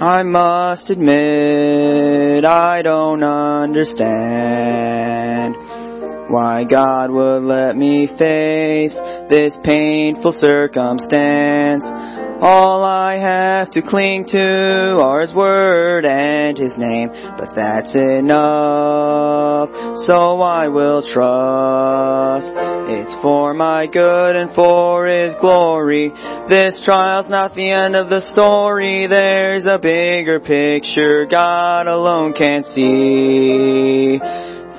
I must admit I don't understand why God would let me face this painful circumstance. All I have to cling to are His Word and His name, but that's enough, so I will trust. It's for my good and for His glory. This trial's not the end of the story, there's a bigger picture God alone can see.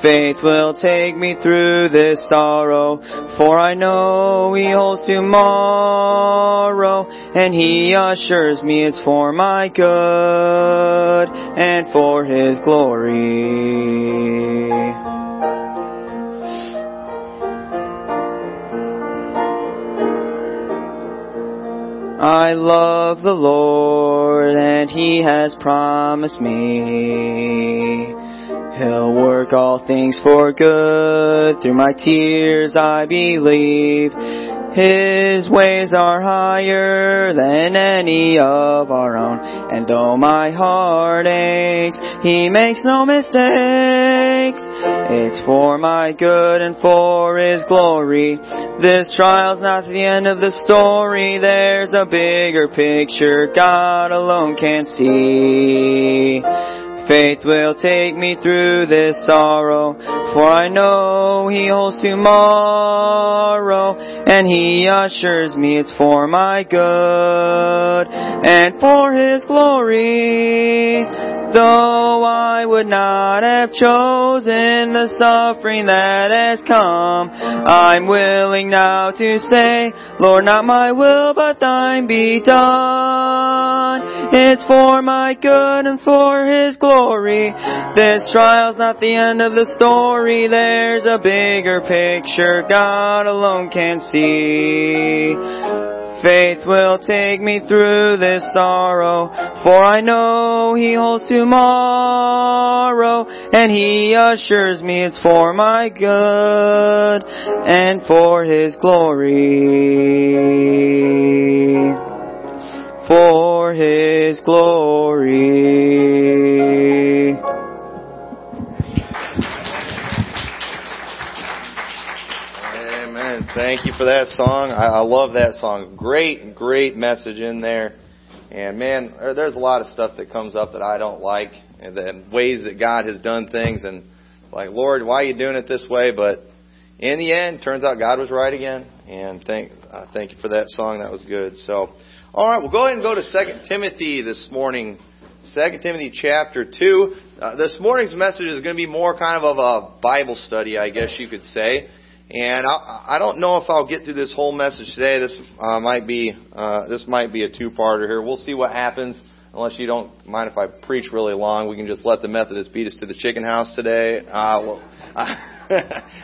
Faith will take me through this sorrow, for I know He holds tomorrow, and He assures me it's for my good and for His glory. I love the Lord, and He has promised me He'll work all things for good. Through my tears I believe. His ways are higher than any of our own. And though my heart aches, He makes no mistakes. It's for my good and for His glory. This trial's not the end of the story. There's a bigger picture God alone can see. Faith will take me through this sorrow, for I know He holds tomorrow, and He assures me it's for my good and for His glory. Though I would not have chosen the suffering that has come, I'm willing now to say, Lord, not my will, but thine be done. It's for my good and for His glory. This trial's not the end of the story. There's a bigger picture God alone can see. Faith will take me through this sorrow, for I know He holds tomorrow, and He assures me it's for my good and for His glory. For His glory. Thank you for that song. I, I love that song. Great, great message in there. And man, there's a lot of stuff that comes up that I don't like, and ways that God has done things, and like, Lord, why are you doing it this way? But in the end, turns out God was right again. And thank, uh, thank you for that song. That was good. So, all right, we'll go ahead and go to Second Timothy this morning. Second Timothy chapter two. Uh, this morning's message is going to be more kind of of a Bible study, I guess you could say. And I, I don't know if I'll get through this whole message today. This uh, might be uh, this might be a two-parter here. We'll see what happens. Unless you don't mind if I preach really long, we can just let the Methodists beat us to the chicken house today. Uh, well, I,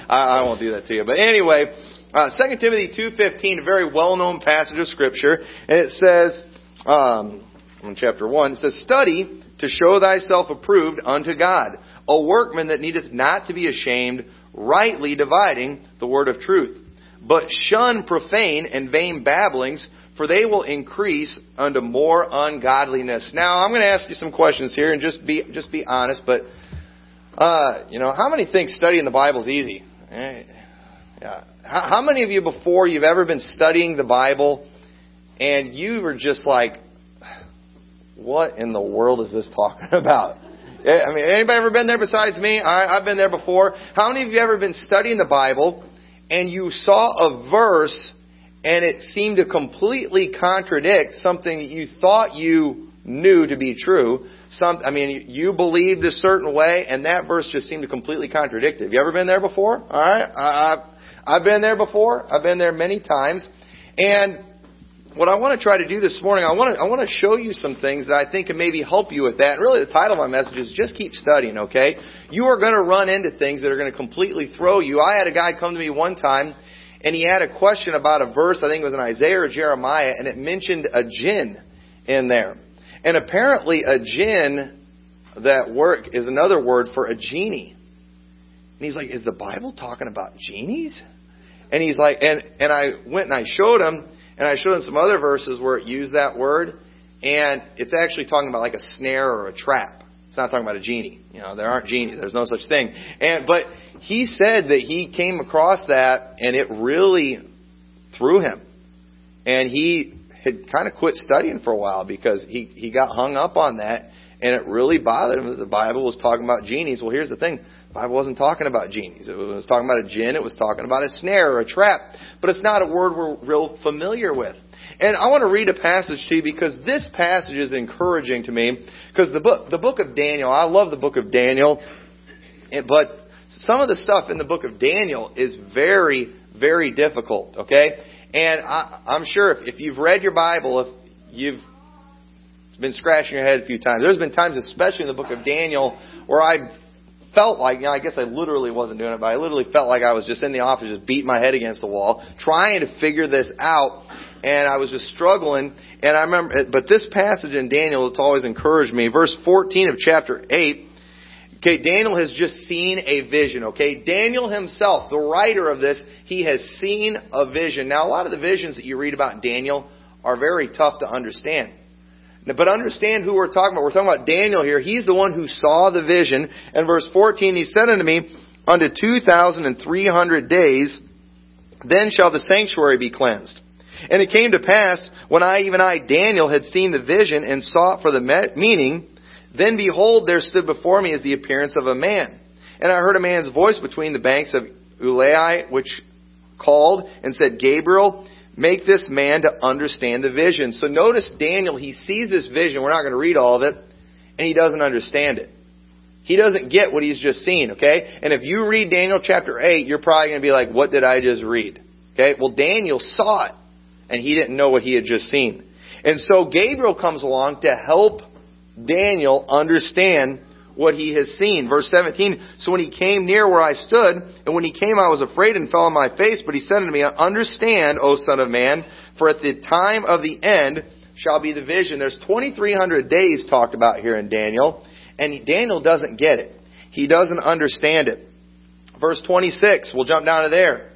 I won't do that to you. But anyway, uh, 2 Timothy 2.15, a very well-known passage of Scripture. And it says, um, in chapter 1, it says, Study to show thyself approved unto God, a workman that needeth not to be ashamed, rightly dividing the word of truth. But shun profane and vain babblings, for they will increase unto more ungodliness. Now, I'm going to ask you some questions here, and just be just be honest. But uh, you know, how many think studying the Bible is easy? Eh, yeah. How, how many of you before you've ever been studying the Bible, and you were just like, "What in the world is this talking about?" Eh, I mean, anybody ever been there besides me? Right, I've been there before. How many of you ever been studying the Bible and you saw a verse and it seemed to completely contradict something that you thought you knew to be true? Some, I mean, you believed a certain way and that verse just seemed to completely contradict it. Have you ever been there before? All right, I, I've, I've been there before. I've been there many times, and what I want to try to do this morning, I want to, I want to show you some things that I think can maybe help you with that. And really, the title of my message is just keep studying, okay? You are going to run into things that are going to completely throw you. I had a guy come to me one time, and he had a question about a verse, I think it was in Isaiah or Jeremiah, and it mentioned a jinn in there. And apparently, a jinn, that word, is another word for a genie. And he's like, is the Bible talking about genies? And he's like, and, and I went and I showed him, and I showed him some other verses where it used that word, and it's actually talking about like a snare or a trap. It's not talking about a genie. You know, there aren't genies. There's no such thing. And but he said that he came across that and it really threw him. And he had kind of quit studying for a while because he he got hung up on that and it really bothered him that the Bible was talking about genies. Well, here's the thing. Bible wasn't talking about genies. It was talking about a jinn. It was talking about a snare or a trap. But it's not a word we're real familiar with. And I want to read a passage to you because this passage is encouraging to me. Because the book, the book of Daniel, I love the book of Daniel, but some of the stuff in the book of Daniel is very, very difficult. Okay, and I, I'm sure if, if you've read your Bible, if you've been scratching your head a few times, there's been times, especially in the book of Daniel, where I felt like, you know, I guess I literally wasn't doing it, but I literally felt like I was just in the office, just beating my head against the wall, trying to figure this out and I was just struggling. And I remember, but this passage in Daniel, it's always encouraged me. Verse 14 of chapter 8. Okay, Daniel has just seen a vision, okay? Daniel himself, the writer of this, he has seen a vision. Now, a lot of the visions that you read about Daniel are very tough to understand. But understand who we're talking about. We're talking about Daniel here. He's the one who saw the vision. And verse 14, he said unto me, Unto 2,300 days, then shall the sanctuary be cleansed. And it came to pass, when I, even I, Daniel, had seen the vision and sought for the meaning, then behold, there stood before me as the appearance of a man. And I heard a man's voice between the banks of Ulai, which called and said, Gabriel, make this man to understand the vision. So notice Daniel, he sees this vision. We're not going to read all of it. And he doesn't understand it. He doesn't get what he's just seen, okay? And if you read Daniel chapter 8, you're probably going to be like, what did I just read? Okay? Well, Daniel saw it and he didn't know what he had just seen. And so Gabriel comes along to help Daniel understand what he has seen. Verse 17, so when he came near where I stood, and when he came I was afraid and fell on my face, but he said unto me, Understand, O son of man, for at the time of the end shall be the vision. There's 2,300 days talked about here in Daniel, and Daniel doesn't get it. He doesn't understand it. Verse 26, we'll jump down to there.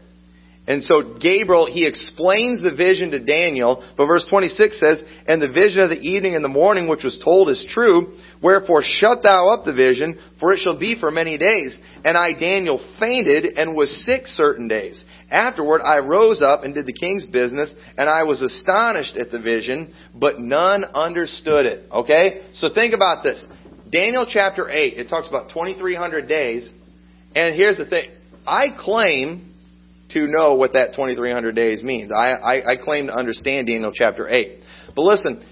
And so Gabriel, he explains the vision to Daniel, but verse 26 says, And the vision of the evening and the morning which was told is true, wherefore shut thou up the vision, for it shall be for many days. And I, Daniel, fainted and was sick certain days. Afterward I rose up and did the king's business, and I was astonished at the vision, but none understood it. Okay? So think about this. Daniel chapter 8, it talks about 2,300 days, and here's the thing. I claim to know what that 2300 days means. I, I, I claim to understand Daniel chapter 8. But listen,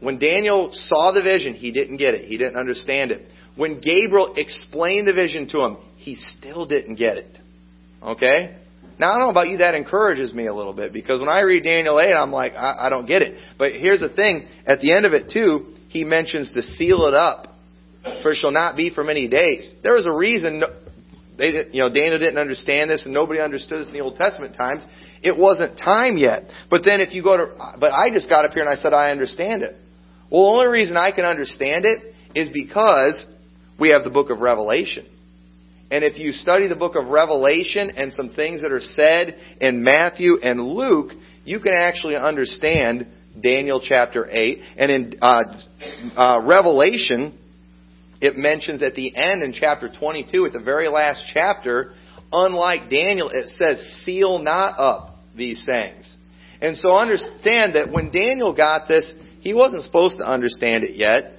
when Daniel saw the vision, he didn't get it. He didn't understand it. When Gabriel explained the vision to him, he still didn't get it. Okay? Now, I don't know about you, that encourages me a little bit because when I read Daniel 8, I'm like, I, I don't get it. But here's the thing at the end of it, too, he mentions to seal it up, for it shall not be for many days. There was a reason they you know, Daniel didn't understand this and nobody understood this in the Old Testament times. It wasn't time yet. But then if you go to, but I just got up here and I said, I understand it. Well, the only reason I can understand it is because we have the book of Revelation. And if you study the book of Revelation and some things that are said in Matthew and Luke, you can actually understand Daniel chapter 8. And in uh, uh, Revelation, it mentions at the end in chapter 22, at the very last chapter, unlike Daniel, it says, seal not up these things. And so understand that when Daniel got this, he wasn't supposed to understand it yet,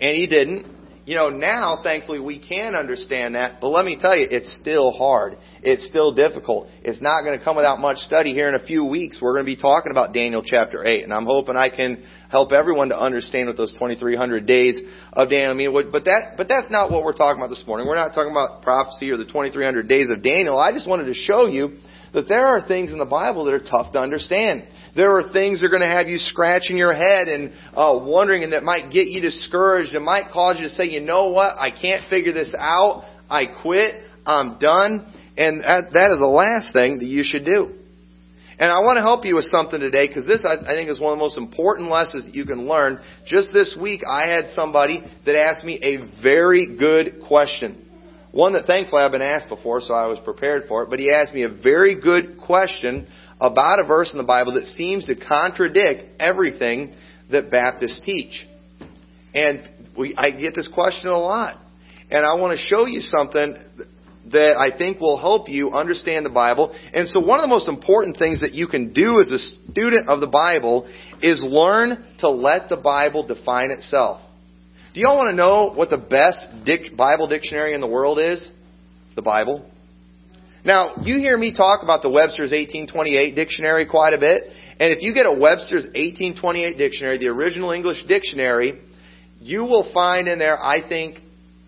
and he didn't. You know, now, thankfully, we can understand that, but let me tell you, it's still hard. It's still difficult. It's not going to come without much study. Here in a few weeks, we're going to be talking about Daniel chapter 8, and I'm hoping I can help everyone to understand what those 2,300 days of Daniel mean. But that, but that's not what we're talking about this morning. We're not talking about prophecy or the 2,300 days of Daniel. I just wanted to show you that there are things in the Bible that are tough to understand. There are things that are going to have you scratching your head and uh, wondering, and that might get you discouraged. It might cause you to say, you know what, I can't figure this out. I quit. I'm done. And that, that is the last thing that you should do. And I want to help you with something today because this, I, I think, is one of the most important lessons that you can learn. Just this week, I had somebody that asked me a very good question. One that thankfully I've been asked before, so I was prepared for it. But he asked me a very good question about a verse in the Bible that seems to contradict everything that Baptists teach. And we, I get this question a lot. And I want to show you something that I think will help you understand the Bible. And so one of the most important things that you can do as a student of the Bible is learn to let the Bible define itself. Do y'all want to know what the best dic- Bible dictionary in the world is? The Bible. Now, you hear me talk about the Webster's 1828 dictionary quite a bit. And if you get a Webster's 1828 dictionary, the original English dictionary, you will find in there, I think,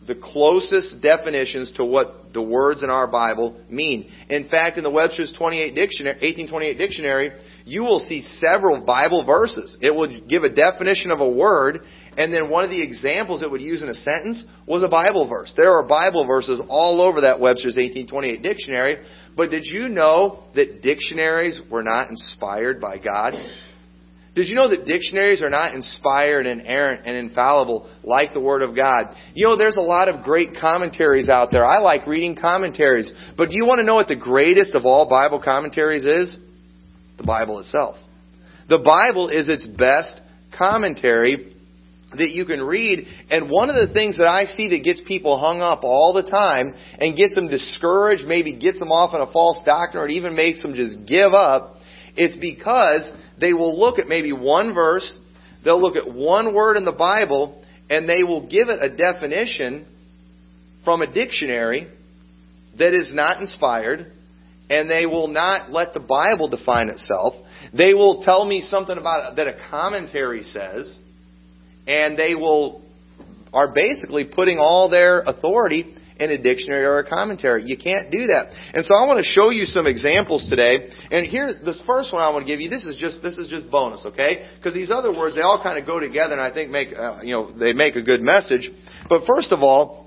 the closest definitions to what the words in our Bible mean. In fact, in the Webster's 28 dictionary, 1828 dictionary, you will see several Bible verses. It will give a definition of a word, and then one of the examples it would use in a sentence was a Bible verse. There are Bible verses all over that Webster's 1828 dictionary. But did you know that dictionaries were not inspired by God? Did you know that dictionaries are not inspired and inerrant and infallible like the Word of God? You know, there's a lot of great commentaries out there. I like reading commentaries. But do you want to know what the greatest of all Bible commentaries is? The Bible itself. The Bible is its best commentary that you can read. And one of the things that I see that gets people hung up all the time and gets them discouraged, maybe gets them off in a false doctrine, or even makes them just give up, it's because they will look at maybe one verse, they'll look at one word in the Bible, and they will give it a definition from a dictionary that is not inspired, and they will not let the Bible define itself. They will tell me something about it that a commentary says, and they will are basically putting all their authority in a dictionary or a commentary. You can't do that. And so I want to show you some examples today. And here's this first one I want to give you. This is just this is just bonus, okay? Because these other words they all kind of go together, and I think make uh, you know they make a good message. But first of all,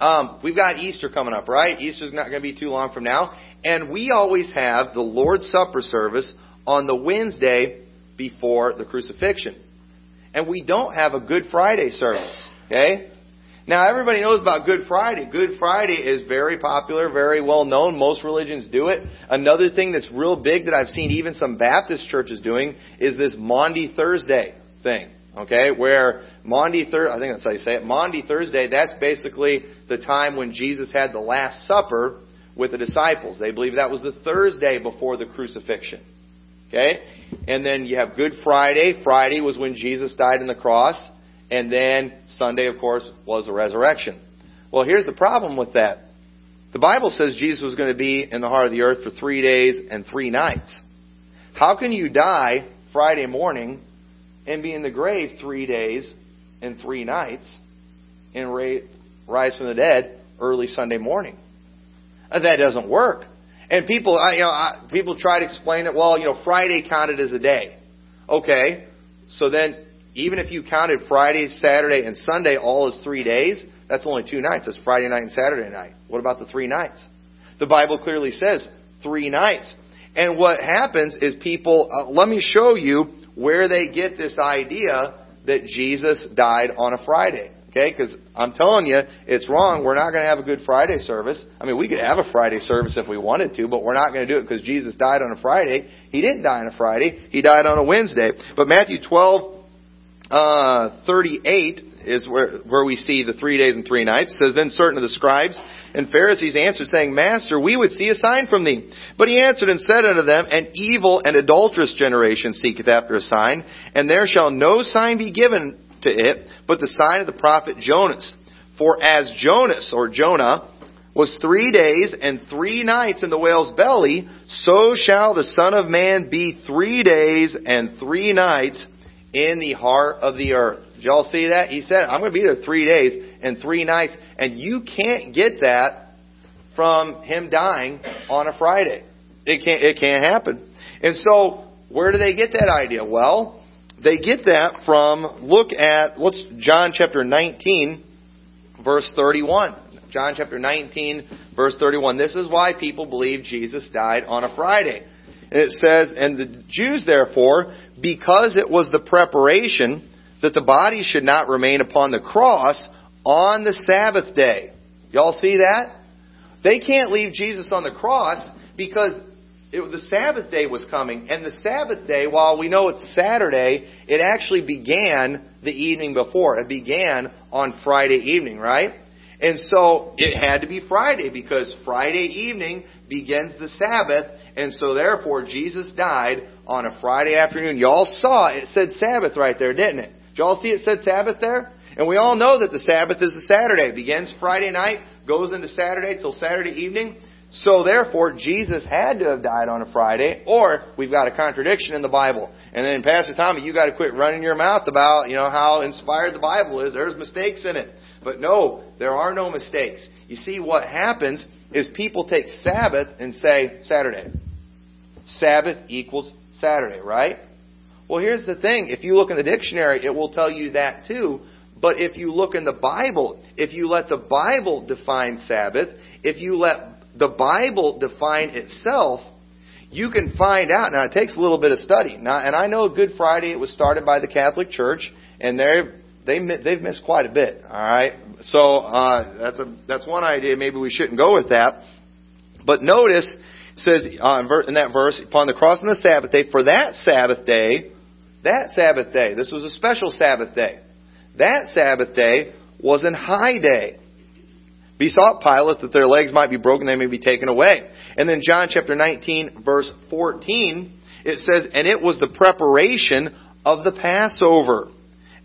um, we've got Easter coming up, right? Easter's not going to be too long from now, and we always have the Lord's Supper service on the Wednesday before the crucifixion, and we don't have a Good Friday service, okay? Now, everybody knows about Good Friday. Good Friday is very popular, very well known. Most religions do it. Another thing that's real big that I've seen even some Baptist churches doing is this Maundy Thursday thing. Okay, where Maundy Thursday, I think that's how you say it, Maundy Thursday, that's basically the time when Jesus had the Last Supper with the disciples. They believe that was the Thursday before the crucifixion. Okay? And then you have Good Friday. Friday was when Jesus died on the cross. And then Sunday, of course, was the resurrection. Well, here's the problem with that. The Bible says Jesus was going to be in the heart of the earth for three days and three nights. How can you die Friday morning and be in the grave three days and three nights and rise from the dead early Sunday morning? That doesn't work. And people, you know, people try to explain it. Well, you know, Friday counted as a day. Okay, so then even if you counted Friday, Saturday, and Sunday all as three days, that's only two nights. That's Friday night and Saturday night. What about the three nights? The Bible clearly says three nights. And what happens is people, uh, let me show you where they get this idea that Jesus died on a Friday. Okay, because I'm telling you, it's wrong. We're not going to have a Good Friday service. I mean, we could have a Friday service if we wanted to, but we're not going to do it because Jesus died on a Friday. He didn't die on a Friday. He died on a Wednesday. But Matthew 12, uh, 38 is where, where we see the three days and three nights. It says, Then certain of the scribes and Pharisees answered, saying, Master, we would see a sign from thee. But he answered and said unto them, An evil and adulterous generation seeketh after a sign, and there shall no sign be given to it, but the sign of the prophet Jonas. For as Jonas, or Jonah, was three days and three nights in the whale's belly, so shall the Son of Man be three days and three nights in the heart of the earth. Did y'all see that? He said, I'm going to be there three days and three nights. And you can't get that from him dying on a Friday. It can't, it can't happen. And so, where do they get that idea? Well, they get that from, look at, what's John chapter 19, verse 31. John chapter 19, verse 31. This is why people believe Jesus died on a Friday. And it says, And the Jews therefore, because it was the preparation that the body should not remain upon the cross on the Sabbath day. Y'all see that? They can't leave Jesus on the cross because it, the Sabbath day was coming, and the Sabbath day, while we know it's Saturday, it actually began the evening before. It began on Friday evening, right? And so it had to be Friday because Friday evening begins the Sabbath, and so therefore Jesus died on a Friday afternoon. Y'all saw it said Sabbath right there, didn't it? Y'all see it said Sabbath there? And we all know that the Sabbath is a Saturday. It begins Friday night, goes into Saturday till Saturday evening. So therefore, Jesus had to have died on a Friday, or we've got a contradiction in the Bible. And then, Pastor Tommy, you got to quit running your mouth about, you know, how inspired the Bible is. There's mistakes in it. But no, there are no mistakes. You see, what happens is people take Sabbath and say Saturday. Sabbath equals Saturday, right? Well, here's the thing. If you look in the dictionary, it will tell you that too. But if you look in the Bible, if you let the Bible define Sabbath, if you let the Bible define itself, you can find out. Now, it takes a little bit of study. Now, and I know Good Friday, it was started by the Catholic Church, and they're, they, they've missed quite a bit. All right? So, uh, that's, a, that's one idea. Maybe we shouldn't go with that. But notice, says uh, in that verse, upon the cross on the Sabbath day, for that Sabbath day, that Sabbath day, this was a special Sabbath day. That Sabbath day was an high day besought Pilate that their legs might be broken, they may be taken away. And then John chapter 19 verse 14, it says, And it was the preparation of the Passover.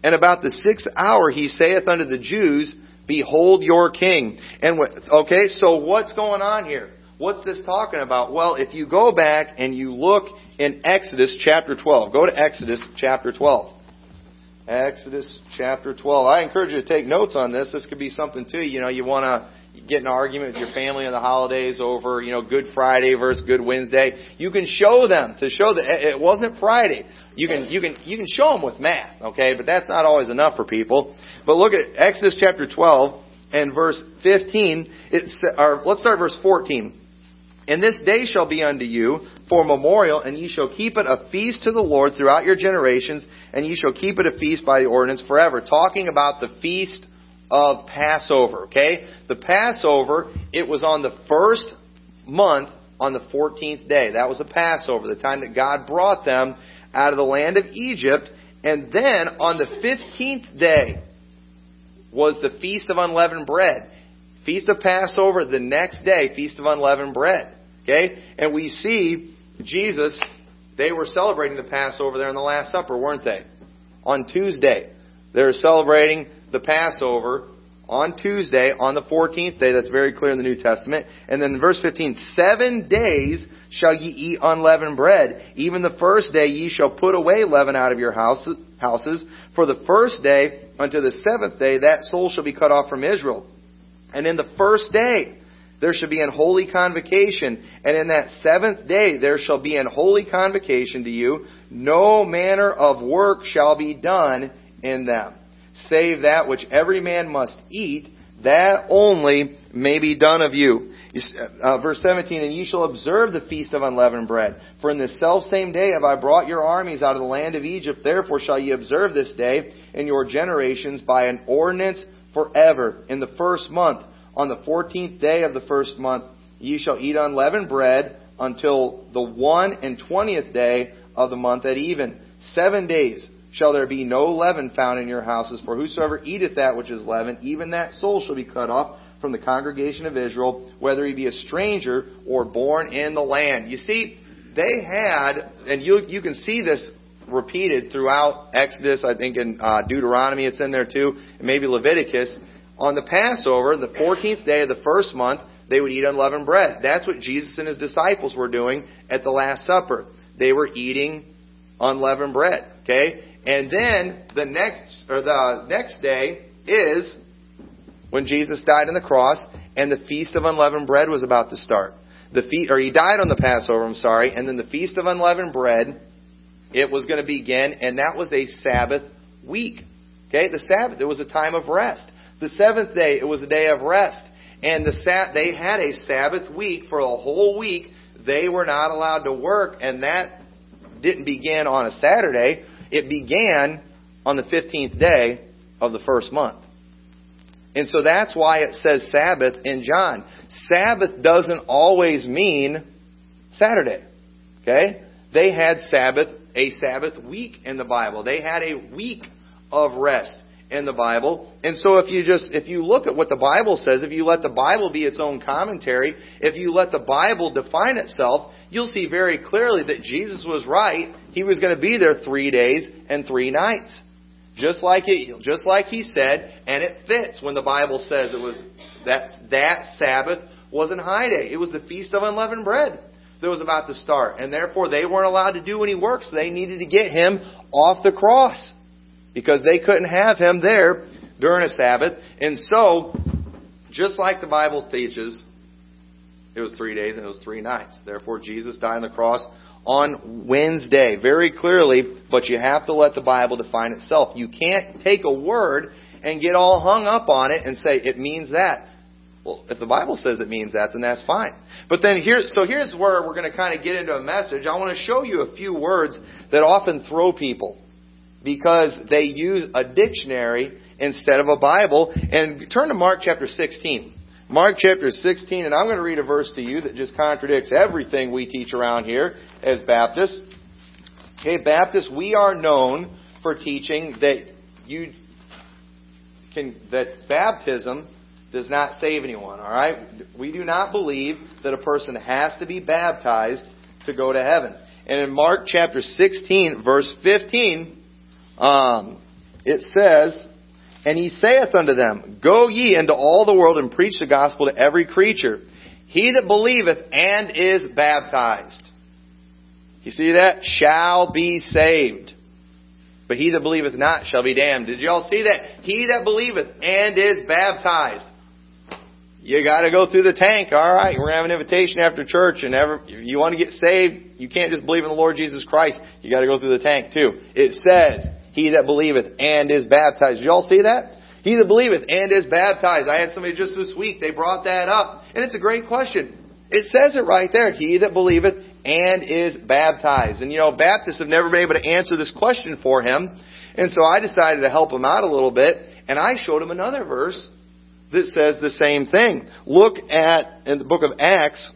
And about the sixth hour he saith unto the Jews, Behold your king. And okay, so what's going on here? What's this talking about? Well, if you go back and you look in Exodus chapter 12, go to Exodus chapter 12. Exodus chapter 12. I encourage you to take notes on this. This could be something too. You know, you want to get in an argument with your family on the holidays over, you know, Good Friday versus Good Wednesday. You can show them to show that it wasn't Friday. You can you can you can show them with math, okay? But that's not always enough for people. But look at Exodus chapter 12 and verse 15. It's or let's start verse 14. And this day shall be unto you for memorial, and ye shall keep it a feast to the Lord throughout your generations, and ye shall keep it a feast by the ordinance forever. Talking about the feast of Passover, okay? The Passover, it was on the first month on the 14th day. That was a Passover, the time that God brought them out of the land of Egypt. And then on the 15th day was the Feast of Unleavened Bread. Feast of Passover, the next day, Feast of Unleavened Bread. Okay? And we see Jesus, they were celebrating the Passover there in the Last Supper, weren't they? On Tuesday. They're celebrating the Passover on Tuesday, on the 14th day. That's very clear in the New Testament. And then in verse 15, seven days shall ye eat unleavened bread. Even the first day ye shall put away leaven out of your houses. For the first day unto the seventh day, that soul shall be cut off from Israel. And in the first day, there shall be an holy convocation, and in that seventh day there shall be an holy convocation to you. No manner of work shall be done in them, save that which every man must eat, that only may be done of you. Uh, verse 17, And ye shall observe the feast of unleavened bread. For in the self same day have I brought your armies out of the land of Egypt. Therefore shall ye observe this day in your generations by an ordinance forever. In the first month, on the fourteenth day of the first month, ye shall eat unleavened bread until the one and twentieth day of the month at even. Seven days shall there be no leaven found in your houses, for whosoever eateth that which is leavened, even that soul shall be cut off from the congregation of Israel, whether he be a stranger or born in the land. You see, they had, and you you can see this repeated throughout Exodus. I think in uh, Deuteronomy it's in there too, and maybe Leviticus on the Passover, the 14th day of the first month, they would eat unleavened bread. That's what Jesus and his disciples were doing at the Last Supper. They were eating unleavened bread. Okay? And then the next or the next day is when Jesus died on the cross and the feast of unleavened bread was about to start. The feast or he died on the Passover, I'm sorry, and then the feast of unleavened bread it was going to begin and that was a Sabbath week. Okay? The Sabbath, it was a time of rest. The seventh day, it was a day of rest. And the they had a Sabbath week for a whole week. They were not allowed to work, and that didn't begin on a Saturday. It began on the 15th day of the first month. And so that's why it says Sabbath in John. Sabbath doesn't always mean Saturday. Okay? They had Sabbath, a Sabbath week in the Bible. They had a week of rest in the Bible. And so if you just, if you look at what the Bible says, if you let the Bible be its own commentary, if you let the Bible define itself, you'll see very clearly that Jesus was right. He was going to be there three days and three nights. Just like it, just like he said, and it fits when the Bible says it was that that Sabbath wasn't high day. It was the feast of unleavened bread that was about to start, and therefore they weren't allowed to do any work. So they needed to get him off the cross because they couldn't have him there during a Sabbath. And so, just like the Bible teaches, it was three days and it was three nights. Therefore, Jesus died on the cross on Wednesday, very clearly, but you have to let the Bible define itself. You can't take a word and get all hung up on it and say it means that. Well, if the Bible says it means that, then that's fine. But then here, so here's where we're going to kind of get into a message. I want to show you a few words that often throw people because they use a dictionary instead of a Bible. And turn to Mark chapter 16. Mark chapter 16, and I'm going to read a verse to you that just contradicts everything we teach around here as Baptists. Okay, Baptists, we are known for teaching that you can, that baptism does not save anyone, alright? We do not believe that a person has to be baptized to go to heaven. And in Mark chapter 16, verse 15, um, it says, And he saith unto them, Go ye into all the world and preach the gospel to every creature. He that believeth and is baptized. You see that? Shall be saved. But he that believeth not shall be damned. Did y'all see that? He that believeth and is baptized. You gotta go through the tank, alright? We're gonna have an invitation after church and ever, if you want to get saved, you can't just believe in the Lord Jesus Christ. You gotta go through the tank too. It says, he that believeth and is baptized. Y'all see that? He that believeth and is baptized. I had somebody just this week, they brought that up. And it's a great question. It says it right there. He that believeth and is baptized. And you know, Baptists have never been able to answer this question for him. And so I decided to help him out a little bit. And I showed him another verse that says the same thing. Look at, in the book of Acts,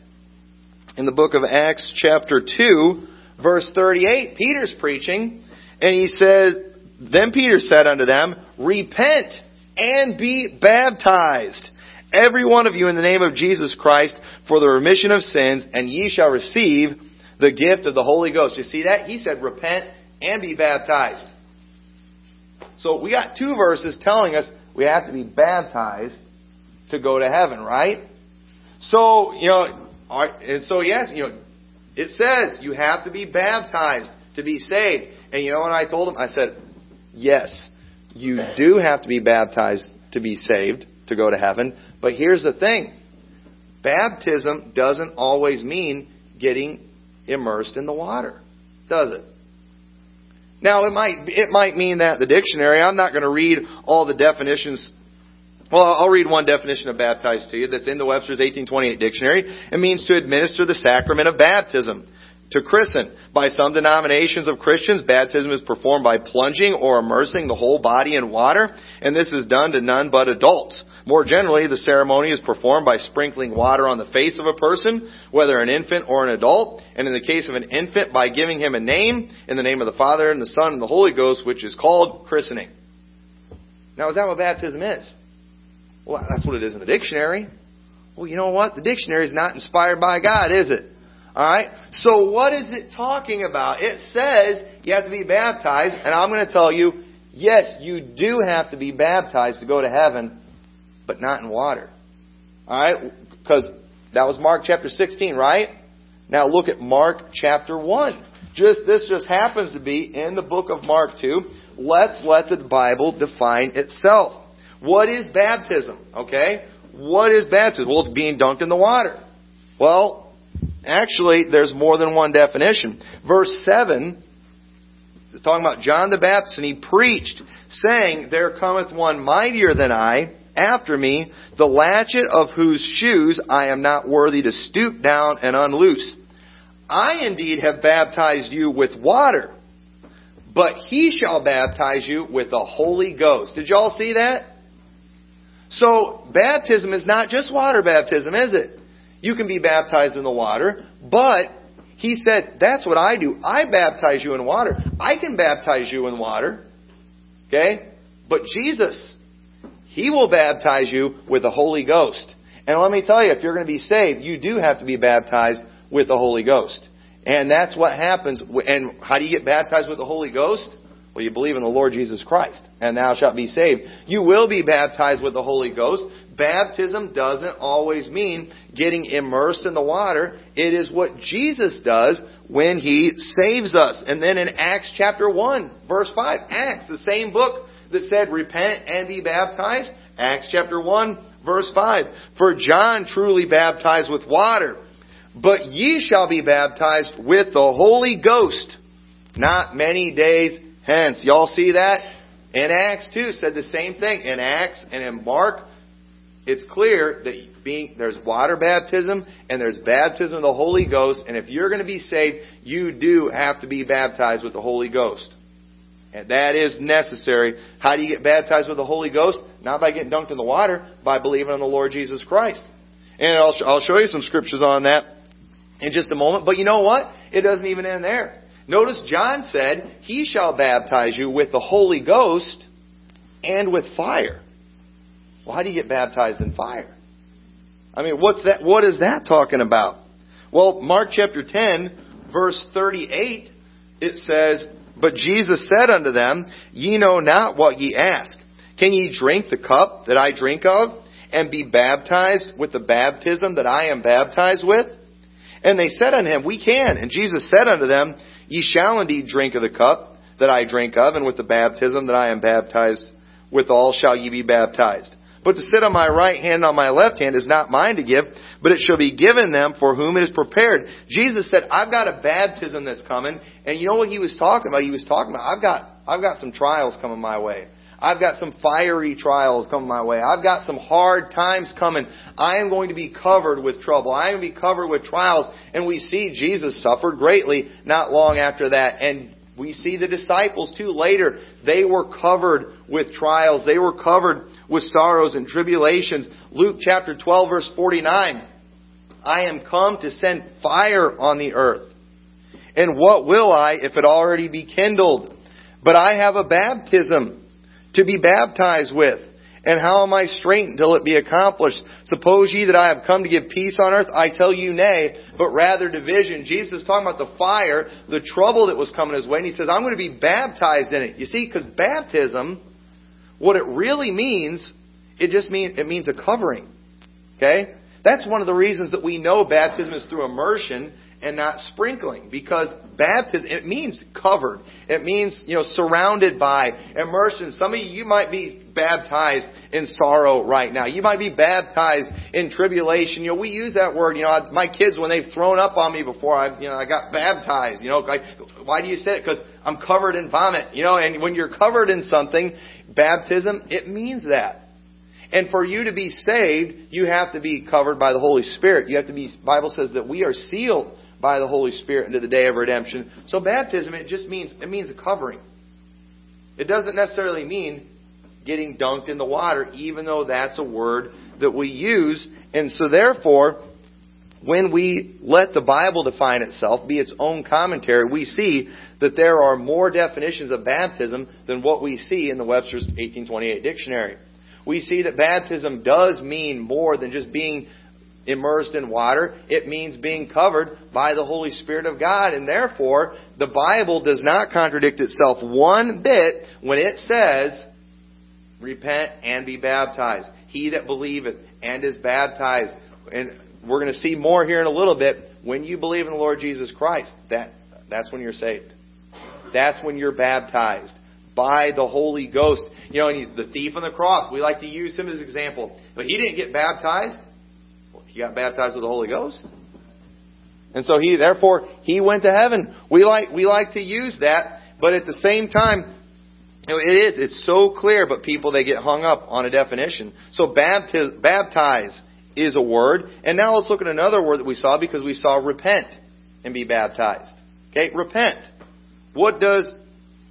in the book of Acts chapter 2, verse 38, Peter's preaching, and he said, Then Peter said unto them, Repent and be baptized, every one of you in the name of Jesus Christ, for the remission of sins, and ye shall receive the gift of the Holy Ghost. You see that? He said, Repent and be baptized. So we got two verses telling us we have to be baptized to go to heaven, right? So, you know, and so yes, you know, it says you have to be baptized to be saved. And you know what I told him? I said, yes, you do have to be baptized to be saved, to go to heaven. But here's the thing. Baptism doesn't always mean getting immersed in the water, does it? Now, it might, it might mean that the dictionary. I'm not going to read all the definitions. Well, I'll read one definition of baptized to you that's in the Webster's 1828 dictionary. It means to administer the sacrament of baptism. To christen. By some denominations of Christians, baptism is performed by plunging or immersing the whole body in water, and this is done to none but adults. More generally, the ceremony is performed by sprinkling water on the face of a person, whether an infant or an adult, and in the case of an infant, by giving him a name, in the name of the Father, and the Son, and the Holy Ghost, which is called christening. Now, is that what baptism is? Well, that's what it is in the dictionary. Well, you know what? The dictionary is not inspired by God, is it? Alright? So what is it talking about? It says you have to be baptized, and I'm going to tell you, yes, you do have to be baptized to go to heaven, but not in water. Alright? Because that was Mark chapter 16, right? Now look at Mark chapter 1. Just, this just happens to be in the book of Mark 2. Let's let the Bible define itself. What is baptism? Okay? What is baptism? Well, it's being dunked in the water. Well, Actually, there's more than one definition. Verse 7 is talking about John the Baptist, and he preached, saying, There cometh one mightier than I after me, the latchet of whose shoes I am not worthy to stoop down and unloose. I indeed have baptized you with water, but he shall baptize you with the Holy Ghost. Did y'all see that? So, baptism is not just water baptism, is it? You can be baptized in the water, but He said, That's what I do. I baptize you in water. I can baptize you in water. Okay? But Jesus, He will baptize you with the Holy Ghost. And let me tell you, if you're going to be saved, you do have to be baptized with the Holy Ghost. And that's what happens. And how do you get baptized with the Holy Ghost? Well, you believe in the Lord Jesus Christ, and thou shalt be saved. You will be baptized with the Holy Ghost. Baptism doesn't always mean getting immersed in the water. It is what Jesus does when He saves us. And then in Acts chapter 1, verse 5, Acts, the same book that said, repent and be baptized. Acts chapter 1, verse 5. For John truly baptized with water, but ye shall be baptized with the Holy Ghost not many days hence. Y'all see that? In Acts 2 said the same thing. In Acts and in Mark, it's clear that being, there's water baptism and there's baptism of the Holy Ghost. And if you're going to be saved, you do have to be baptized with the Holy Ghost. And that is necessary. How do you get baptized with the Holy Ghost? Not by getting dunked in the water, by believing on the Lord Jesus Christ. And I'll, I'll show you some scriptures on that in just a moment. But you know what? It doesn't even end there. Notice John said, He shall baptize you with the Holy Ghost and with fire. Well, how do you get baptized in fire? I mean, what's that? What is that talking about? Well, Mark chapter 10, verse 38, it says, But Jesus said unto them, Ye know not what ye ask. Can ye drink the cup that I drink of, and be baptized with the baptism that I am baptized with? And they said unto him, We can. And Jesus said unto them, Ye shall indeed drink of the cup that I drink of, and with the baptism that I am baptized withal shall ye be baptized. But to sit on my right hand and on my left hand is not mine to give, but it shall be given them for whom it is prepared. Jesus said, I've got a baptism that's coming, and you know what he was talking about? He was talking about, I've got, I've got some trials coming my way. I've got some fiery trials coming my way. I've got some hard times coming. I am going to be covered with trouble. I am going to be covered with trials. And we see Jesus suffered greatly not long after that. And we see the disciples too later. They were covered with trials. They were covered with sorrows and tribulations. Luke chapter 12 verse 49. I am come to send fire on the earth. And what will I if it already be kindled? But I have a baptism to be baptized with. And how am I straitened till it be accomplished? Suppose ye that I have come to give peace on earth? I tell you nay, but rather division. Jesus is talking about the fire, the trouble that was coming his way, and he says, I'm going to be baptized in it. You see, because baptism, what it really means, it just means, it means a covering. Okay? That's one of the reasons that we know baptism is through immersion and not sprinkling because baptism it means covered. It means you know surrounded by immersion. Some of you you might be baptized in sorrow right now. You might be baptized in tribulation. You know we use that word you know my kids when they've thrown up on me before i've you know i got baptized you know like why do you say it? Because i'm covered in vomit you know and when you're covered in something baptism it means that. And for you to be saved, you have to be covered by the Holy Spirit. You have to be, Bible says that we are sealed by the Holy Spirit into the day of redemption. So baptism, it just means, it means a covering. It doesn't necessarily mean getting dunked in the water, even though that's a word that we use. And so therefore, when we let the Bible define itself, be its own commentary, we see that there are more definitions of baptism than what we see in the Webster's 1828 dictionary. We see that baptism does mean more than just being immersed in water. It means being covered by the Holy Spirit of God. And therefore, the Bible does not contradict itself one bit when it says, repent and be baptized. He that believeth and is baptized. And we're going to see more here in a little bit. When you believe in the Lord Jesus Christ, that, that's when you're saved. That's when you're baptized by the Holy Ghost. You know, and the thief on the cross, we like to use him as an example. But he didn't get baptized. He got baptized with the Holy Ghost. And so he, therefore, he went to heaven. We like, we like to use that, but at the same time, it is, it's so clear, but people, they get hung up on a definition. So baptize, baptize is a word. And now let's look at another word that we saw because we saw repent and be baptized. Okay, repent. What does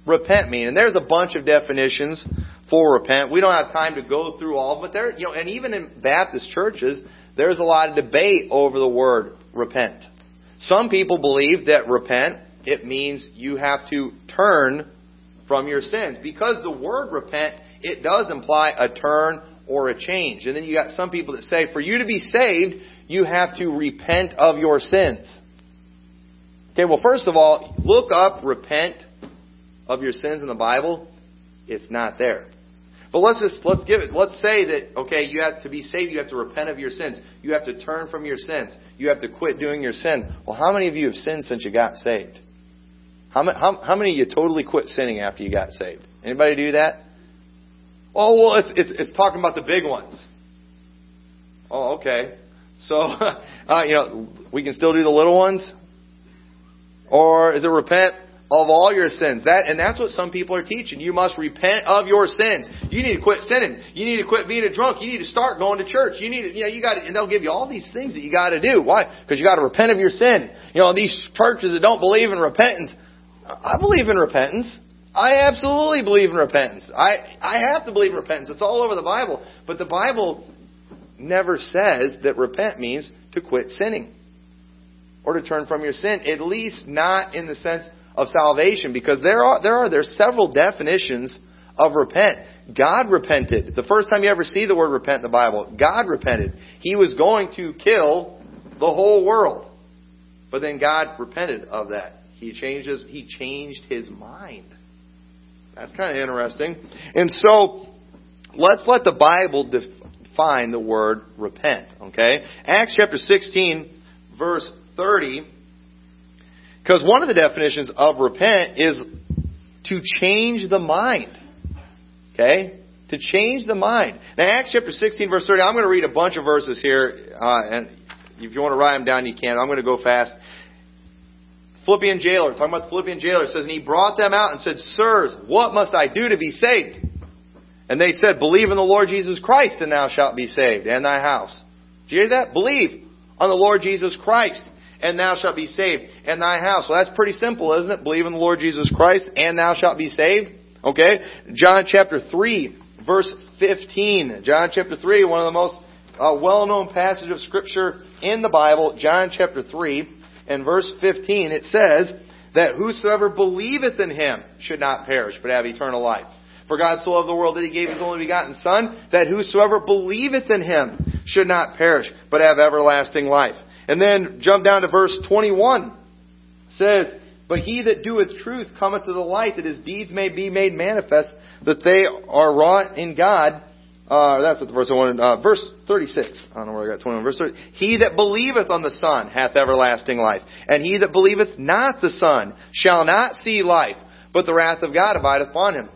repent mean? And there's a bunch of definitions for repent. We don't have time to go through all, of it there, you know, and even in Baptist churches, there's a lot of debate over the word repent. Some people believe that repent, it means you have to turn from your sins. Because the word repent, it does imply a turn or a change. And then you got some people that say, for you to be saved, you have to repent of your sins. Okay, well, first of all, look up repent of your sins in the Bible. It's not there. But let's just let's give it. Let's say that okay, you have to be saved. You have to repent of your sins. You have to turn from your sins. You have to quit doing your sin. Well, how many of you have sinned since you got saved? How how, how many of you totally quit sinning after you got saved? Anybody do that? Oh well, it's it's it's talking about the big ones. Oh, okay. So, uh, you know, we can still do the little ones, or is it repent of all your sins. That and that's what some people are teaching. You must repent of your sins. You need to quit sinning. You need to quit being a drunk. You need to start going to church. You need to, you know, you got to, and they'll give you all these things that you got to do. Why? Because you got to repent of your sin. You know, these churches that don't believe in repentance. I believe in repentance. I absolutely believe in repentance. I I have to believe in repentance. It's all over the Bible. But the Bible never says that repent means to quit sinning or to turn from your sin. At least not in the sense of salvation because there are there are there's several definitions of repent. God repented. The first time you ever see the word repent in the Bible, God repented. He was going to kill the whole world. But then God repented of that. He changed his, he changed his mind. That's kind of interesting. And so, let's let the Bible define the word repent, okay? Acts chapter 16, verse 30 because one of the definitions of repent is to change the mind. Okay? To change the mind. Now, Acts chapter 16, verse 30, I'm going to read a bunch of verses here, uh, and if you want to write them down, you can. I'm going to go fast. Philippian jailer, talking about the Philippian jailer, says, And he brought them out and said, Sirs, what must I do to be saved? And they said, Believe in the Lord Jesus Christ, and thou shalt be saved, and thy house. Did you hear that? Believe on the Lord Jesus Christ, and thou shalt be saved, and thy house. Well, that's pretty simple, isn't it? Believe in the Lord Jesus Christ, and thou shalt be saved. Okay? John chapter 3, verse 15. John chapter 3, one of the most uh, well-known passages of Scripture in the Bible. John chapter 3, and verse 15, it says, that whosoever believeth in him should not perish, but have eternal life. For God so loved the world that he gave his only begotten Son, that whosoever believeth in him should not perish, but have everlasting life. And then jump down to verse 21. It says, But he that doeth truth cometh to the light, that his deeds may be made manifest, that they are wrought in God. Uh, that's what the verse I wanted. Uh, verse 36. I don't know where I got 21. Verse 30. He that believeth on the Son hath everlasting life. And he that believeth not the Son shall not see life, but the wrath of God abideth upon him.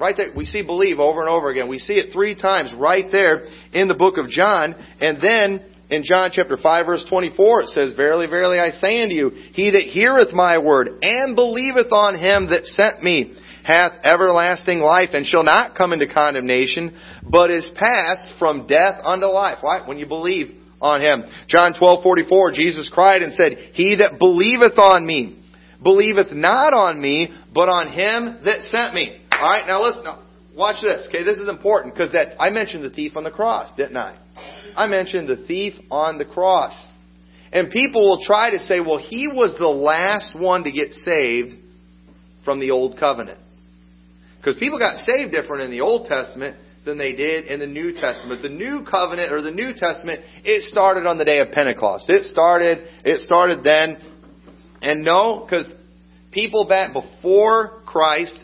Right there, we see believe over and over again. We see it three times right there in the book of John. And then in John chapter 5 verse 24 it says, Verily, verily I say unto you, he that heareth my word and believeth on him that sent me hath everlasting life and shall not come into condemnation, but is passed from death unto life. Why? When you believe on him. John 12:44 Jesus cried and said, He that believeth on me believeth not on me, but on him that sent me. All right, now listen. Now, watch this. Okay, this is important because that I mentioned the thief on the cross, didn't I? I mentioned the thief on the cross. And people will try to say, well, he was the last one to get saved from the Old Covenant. Because people got saved different in the Old Testament than they did in the New Testament. The New Covenant or the New Testament, it started on the day of Pentecost. It started, it started then. And no, because people back before Christ,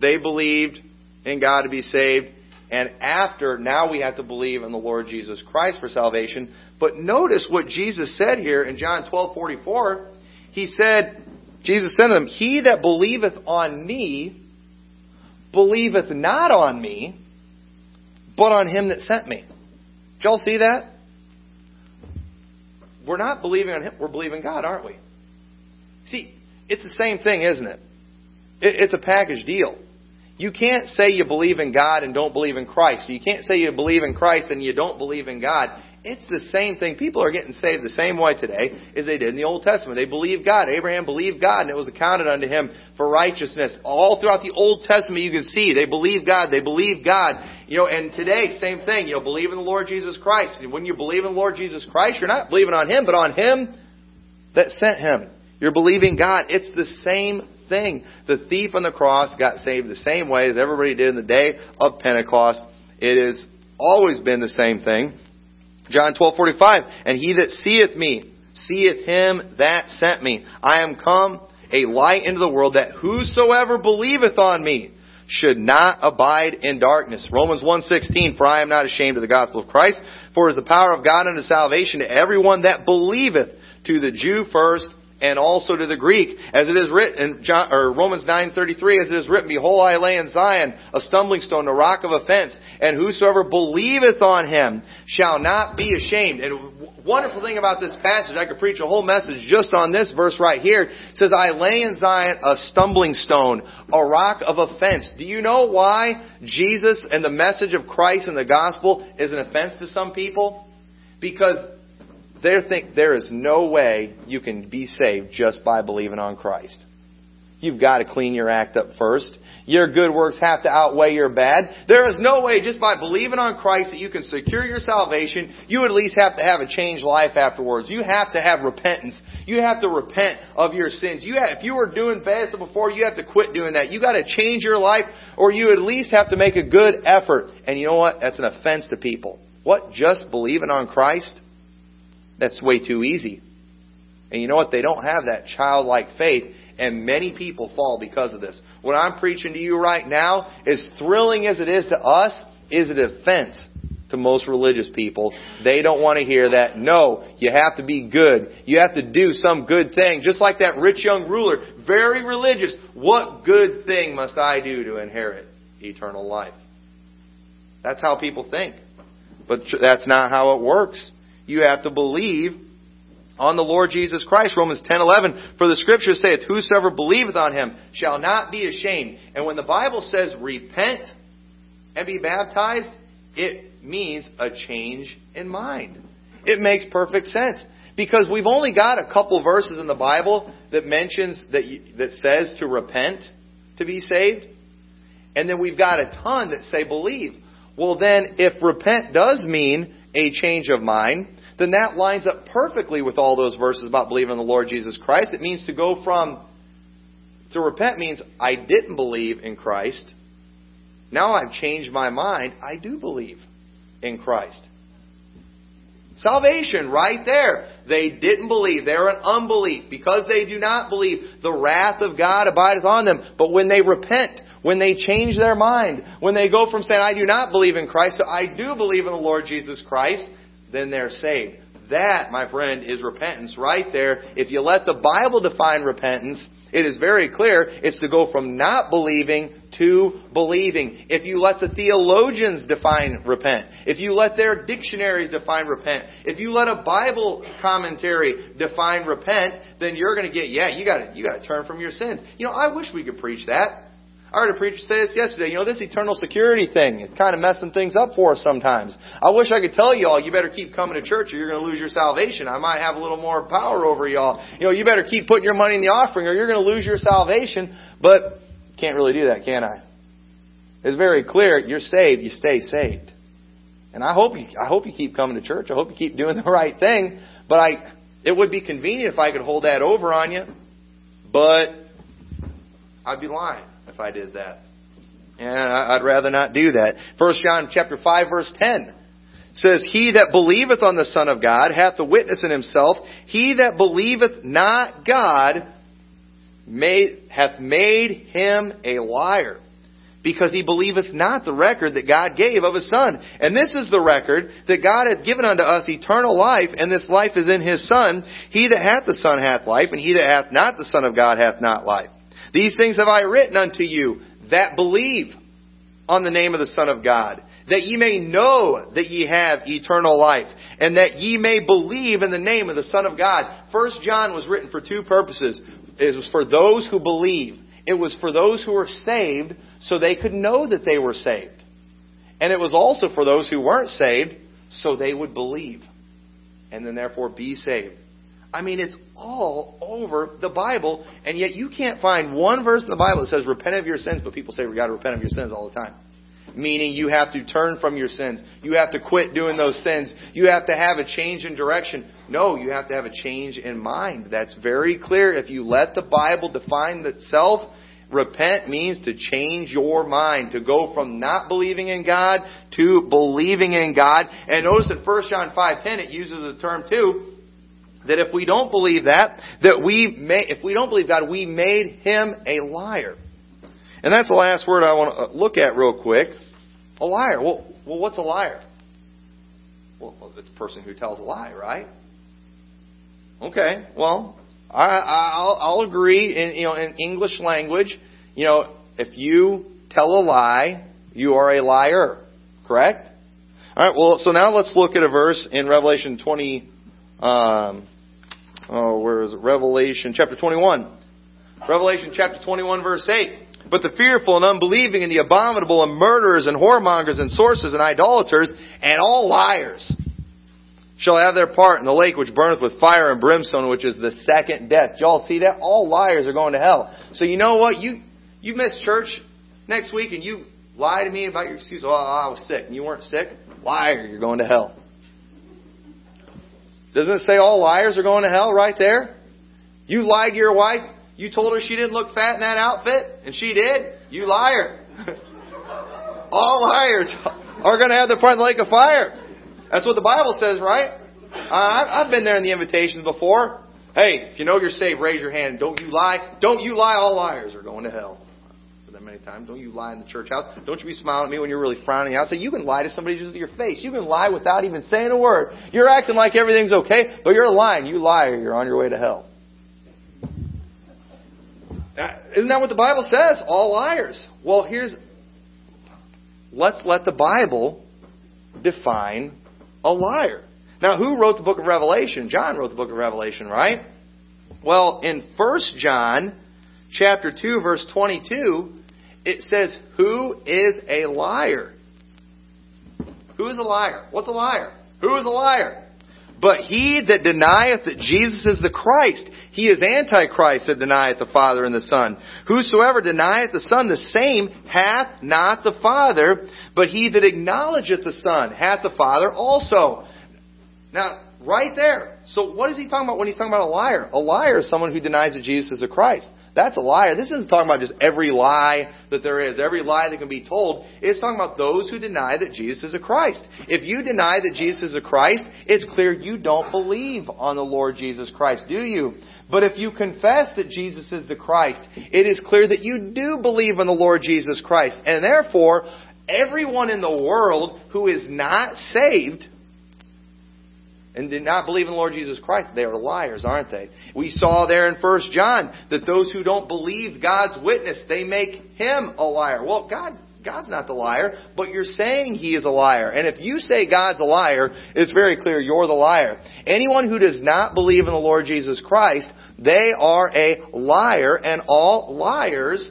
they believed in God to be saved. And after, now we have to believe in the Lord Jesus Christ for salvation. But notice what Jesus said here in John 12:44. He said, Jesus said to them, "He that believeth on me believeth not on me, but on him that sent me." Did y'all see that? We're not believing on him, we're believing God, aren't we? See, it's the same thing, isn't it? It's a package deal. You can't say you believe in God and don't believe in Christ. You can't say you believe in Christ and you don't believe in God. It's the same thing. People are getting saved the same way today as they did in the Old Testament. They believe God. Abraham believed God and it was accounted unto him for righteousness. All throughout the Old Testament you can see they believe God. They believe God. You know, and today, same thing. You know, believe in the Lord Jesus Christ. And when you believe in the Lord Jesus Christ, you're not believing on Him, but on Him that sent him. You're believing God. It's the same thing. The thief on the cross got saved the same way as everybody did in the day of Pentecost. It has always been the same thing. John 12:45, and he that seeth me seeth him that sent me. I am come a light into the world that whosoever believeth on me should not abide in darkness. Romans 1:16 For I am not ashamed of the gospel of Christ, for it is the power of God unto salvation to everyone that believeth, to the Jew first and also to the Greek, as it is written in John, or Romans 9:33, as it is written, "Behold, I lay in Zion a stumbling stone, a rock of offense, and whosoever believeth on him shall not be ashamed." And wonderful thing about this passage, I could preach a whole message just on this verse right here. It says, "I lay in Zion a stumbling stone, a rock of offense." Do you know why Jesus and the message of Christ and the gospel is an offense to some people? Because they think there is no way you can be saved just by believing on Christ. You've got to clean your act up first. Your good works have to outweigh your bad. There is no way just by believing on Christ that you can secure your salvation. You at least have to have a changed life afterwards. You have to have repentance. You have to repent of your sins. You have, if you were doing bad stuff before, you have to quit doing that. You got to change your life or you at least have to make a good effort. And you know what? That's an offense to people. What? Just believing on Christ? That's way too easy. And you know what? They don't have that childlike faith, and many people fall because of this. What I'm preaching to you right now, as thrilling as it is to us, is an offense to most religious people. They don't want to hear that. No, you have to be good. You have to do some good thing. Just like that rich young ruler, very religious. What good thing must I do to inherit eternal life? That's how people think. But that's not how it works you have to believe on the Lord Jesus Christ. Romans 10:11 For the scripture saith whosoever believeth on him shall not be ashamed. And when the Bible says repent and be baptized, it means a change in mind. It makes perfect sense because we've only got a couple verses in the Bible that mentions that that says to repent to be saved. And then we've got a ton that say believe. Well then if repent does mean a change of mind, then that lines up perfectly with all those verses about believing in the Lord Jesus Christ. It means to go from, to repent means I didn't believe in Christ. Now I've changed my mind. I do believe in Christ. Salvation, right there. They didn't believe. They're an unbelief. Because they do not believe, the wrath of God abideth on them. But when they repent, when they change their mind, when they go from saying, I do not believe in Christ, to I do believe in the Lord Jesus Christ, then they're saved. That, my friend, is repentance right there. If you let the Bible define repentance, it is very clear it's to go from not believing to believing. If you let the theologians define repent, if you let their dictionaries define repent, if you let a Bible commentary define repent, then you're going to get, yeah, you got to you got to turn from your sins. You know, I wish we could preach that. I heard a preacher say this yesterday. You know, this eternal security thing, it's kind of messing things up for us sometimes. I wish I could tell you all, you better keep coming to church or you're going to lose your salvation. I might have a little more power over y'all. You know, you better keep putting your money in the offering or you're going to lose your salvation. But can't really do that, can I? It's very clear. You're saved. You stay saved. And I hope you, I hope you keep coming to church. I hope you keep doing the right thing. But I, it would be convenient if I could hold that over on you. But I'd be lying if I did that. And I'd rather not do that. First John chapter 5 verse 10 says, He that believeth on the Son of God hath a witness in himself. He that believeth not God made, hath made him a liar. Because he believeth not the record that God gave of his Son. And this is the record that God hath given unto us eternal life, and this life is in his Son. He that hath the Son hath life, and he that hath not the Son of God hath not life. These things have I written unto you that believe on the name of the Son of God, that ye may know that ye have eternal life, and that ye may believe in the name of the Son of God. First John was written for two purposes. It was for those who believe. It was for those who were saved, so they could know that they were saved. And it was also for those who weren't saved, so they would believe. And then therefore be saved. I mean, it's all over the Bible, and yet you can't find one verse in the Bible that says repent of your sins, but people say we got to repent of your sins all the time. meaning you have to turn from your sins. You have to quit doing those sins. You have to have a change in direction. No, you have to have a change in mind. That's very clear. If you let the Bible define itself, repent means to change your mind, to go from not believing in God to believing in God. And notice in 1 John 5:10 it uses the term too that if we don't believe that, that we may, if we don't believe God, we made him a liar. And that's the last word I want to look at real quick. A liar. Well, well what's a liar? Well, it's a person who tells a lie, right? Okay. Well, I, I'll, I'll agree. In you know, in English language, you know, if you tell a lie, you are a liar. Correct? All right. Well, so now let's look at a verse in Revelation 20. Um, oh, where is it? Revelation chapter 21. Revelation chapter 21, verse 8. But the fearful and unbelieving and the abominable and murderers and whoremongers and sorcerers and idolaters and all liars shall have their part in the lake which burneth with fire and brimstone, which is the second death. Y'all see that? All liars are going to hell. So you know what? You you miss church next week and you lie to me about your excuse. Oh, I was sick. And you weren't sick. Liar, you're going to hell. Doesn't it say all liars are going to hell right there? You lied to your wife. You told her she didn't look fat in that outfit, and she did. You liar. all liars are going to have their part in the lake of fire. That's what the Bible says, right? I've been there in the invitations before. Hey, if you know you're saved, raise your hand. Don't you lie. Don't you lie. All liars are going to hell. Many times. Don't you lie in the church house. Don't you be smiling at me when you're really frowning out. So you can lie to somebody just with your face. You can lie without even saying a word. You're acting like everything's okay, but you're lying. You liar. You're on your way to hell. Isn't that what the Bible says? All liars. Well, here's. Let's let the Bible define a liar. Now, who wrote the book of Revelation? John wrote the book of Revelation, right? Well, in 1 John chapter 2 verse 22, it says, "Who is a liar?" Who is a liar? What's a liar? Who is a liar? But he that denieth that Jesus is the Christ, he is Antichrist that denieth the Father and the Son. Whosoever denieth the Son, the same hath not the Father, but he that acknowledgeth the Son hath the Father also. Now, right there. So what is he talking about when he's talking about a liar? A liar is someone who denies that Jesus is a Christ. That's a liar. This isn't talking about just every lie that there is, every lie that can be told. It's talking about those who deny that Jesus is a Christ. If you deny that Jesus is a Christ, it's clear you don't believe on the Lord Jesus Christ, do you? But if you confess that Jesus is the Christ, it is clear that you do believe in the Lord Jesus Christ. And therefore, everyone in the world who is not saved and did not believe in the Lord Jesus Christ, they are liars, aren't they? We saw there in 1 John that those who don't believe God's witness, they make him a liar. Well, God God's not the liar, but you're saying he is a liar. And if you say God's a liar, it's very clear you're the liar. Anyone who does not believe in the Lord Jesus Christ, they are a liar, and all liars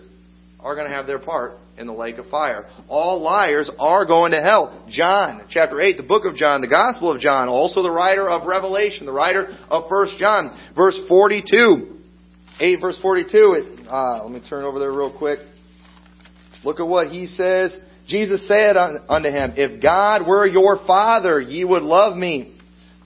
are going to have their part in the lake of fire. All liars are going to hell. John, chapter 8, the book of John, the Gospel of John, also the writer of Revelation, the writer of 1 John, verse 42. 8 verse 42, it, uh, let me turn over there real quick. Look at what he says. Jesus said unto him, If God were your Father, ye would love me.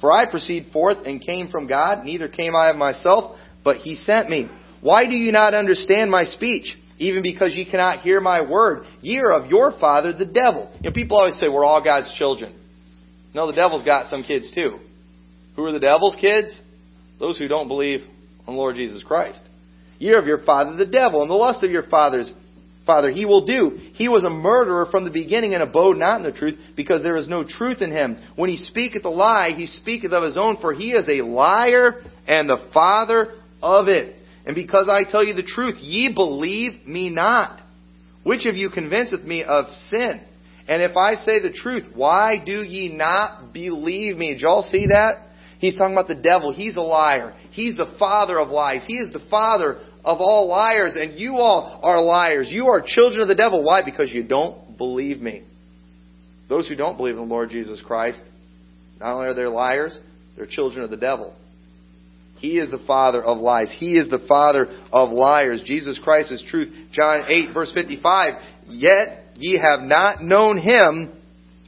For I proceed forth and came from God, neither came I of myself, but he sent me. Why do you not understand my speech? Even because ye cannot hear my word. Ye are of your father, the devil. You know, people always say we're all God's children. No, the devil's got some kids too. Who are the devil's kids? Those who don't believe on Lord Jesus Christ. Ye are of your father, the devil, and the lust of your father's father he will do. He was a murderer from the beginning and abode not in the truth, because there is no truth in him. When he speaketh a lie, he speaketh of his own, for he is a liar and the father of it. And because I tell you the truth, ye believe me not. Which of you convinceth me of sin? And if I say the truth, why do ye not believe me? Did y'all see that? He's talking about the devil. He's a liar. He's the father of lies. He is the father of all liars. And you all are liars. You are children of the devil. Why? Because you don't believe me. Those who don't believe in the Lord Jesus Christ, not only are they liars, they're children of the devil. He is the father of lies. He is the father of liars. Jesus Christ is truth. John 8 verse 55. Yet ye have not known him,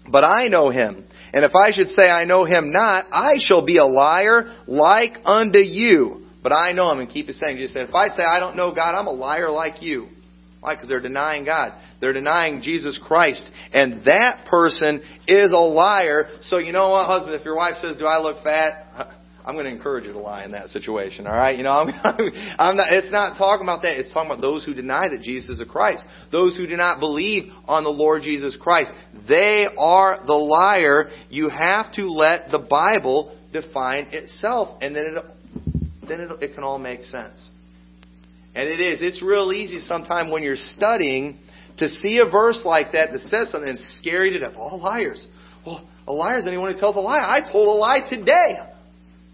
but I know him. And if I should say I know him not, I shall be a liar like unto you. But I know him. And keep his saying, just say, if I say I don't know God, I'm a liar like you. Why? Because they're denying God. They're denying Jesus Christ. And that person is a liar. So you know what, husband, if your wife says, do I look fat? I'm going to encourage you to lie in that situation. All right, you know, I'm, I'm not. It's not talking about that. It's talking about those who deny that Jesus is the Christ, those who do not believe on the Lord Jesus Christ. They are the liar. You have to let the Bible define itself, and then it then it, it can all make sense. And it is. It's real easy sometimes when you're studying to see a verse like that that says something that's scary to death. All liars. Well, a liar is anyone who tells a lie. I told a lie today.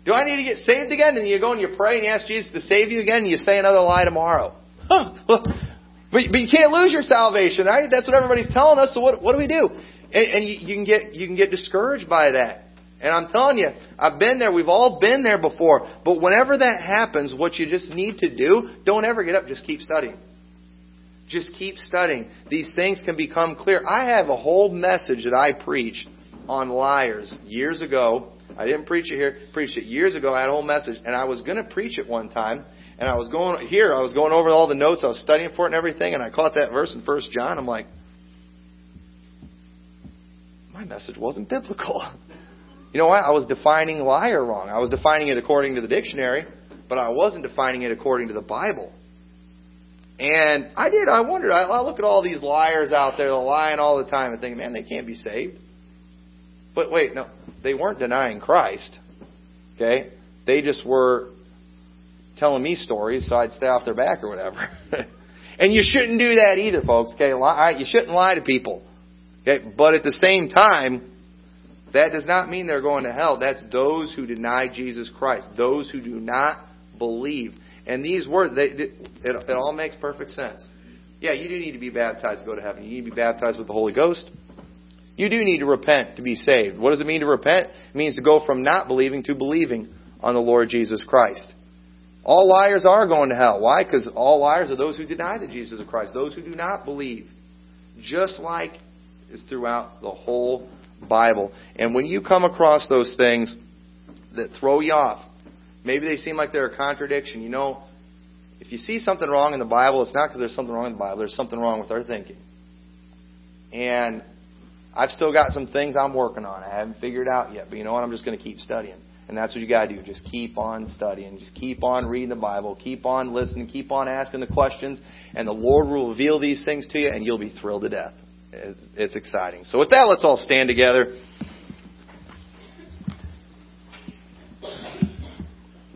Do I need to get saved again? And you go and you pray and you ask Jesus to save you again and you say another lie tomorrow. Huh. But, but you can't lose your salvation, right? That's what everybody's telling us. So what, what do we do? And, and you, you can get you can get discouraged by that. And I'm telling you, I've been there. We've all been there before. But whenever that happens, what you just need to do, don't ever get up. Just keep studying. Just keep studying. These things can become clear. I have a whole message that I preached on liars years ago. I didn't preach it here. Preached it years ago. I had a whole message, and I was going to preach it one time. And I was going here. I was going over all the notes. I was studying for it and everything. And I caught that verse in First John. I'm like, my message wasn't biblical. You know what? I was defining liar wrong. I was defining it according to the dictionary, but I wasn't defining it according to the Bible. And I did. I wondered. I, I look at all these liars out there, lying all the time, and think, man, they can't be saved. But wait, no, they weren't denying Christ. Okay, they just were telling me stories so I'd stay off their back or whatever. and you shouldn't do that either, folks. Okay, you shouldn't lie to people. Okay, but at the same time, that does not mean they're going to hell. That's those who deny Jesus Christ, those who do not believe. And these words, they, it, it all makes perfect sense. Yeah, you do need to be baptized to go to heaven. You need to be baptized with the Holy Ghost. You do need to repent to be saved. What does it mean to repent? It means to go from not believing to believing on the Lord Jesus Christ. All liars are going to hell. Why? Because all liars are those who deny the Jesus of Christ, those who do not believe. Just like is throughout the whole Bible. And when you come across those things that throw you off, maybe they seem like they're a contradiction. You know, if you see something wrong in the Bible, it's not because there's something wrong in the Bible. There's something wrong with our thinking. And I've still got some things I'm working on. I haven't figured out yet. But you know what? I'm just going to keep studying. And that's what you got to do. Just keep on studying. Just keep on reading the Bible. Keep on listening. Keep on asking the questions. And the Lord will reveal these things to you, and you'll be thrilled to death. It's, it's exciting. So with that, let's all stand together.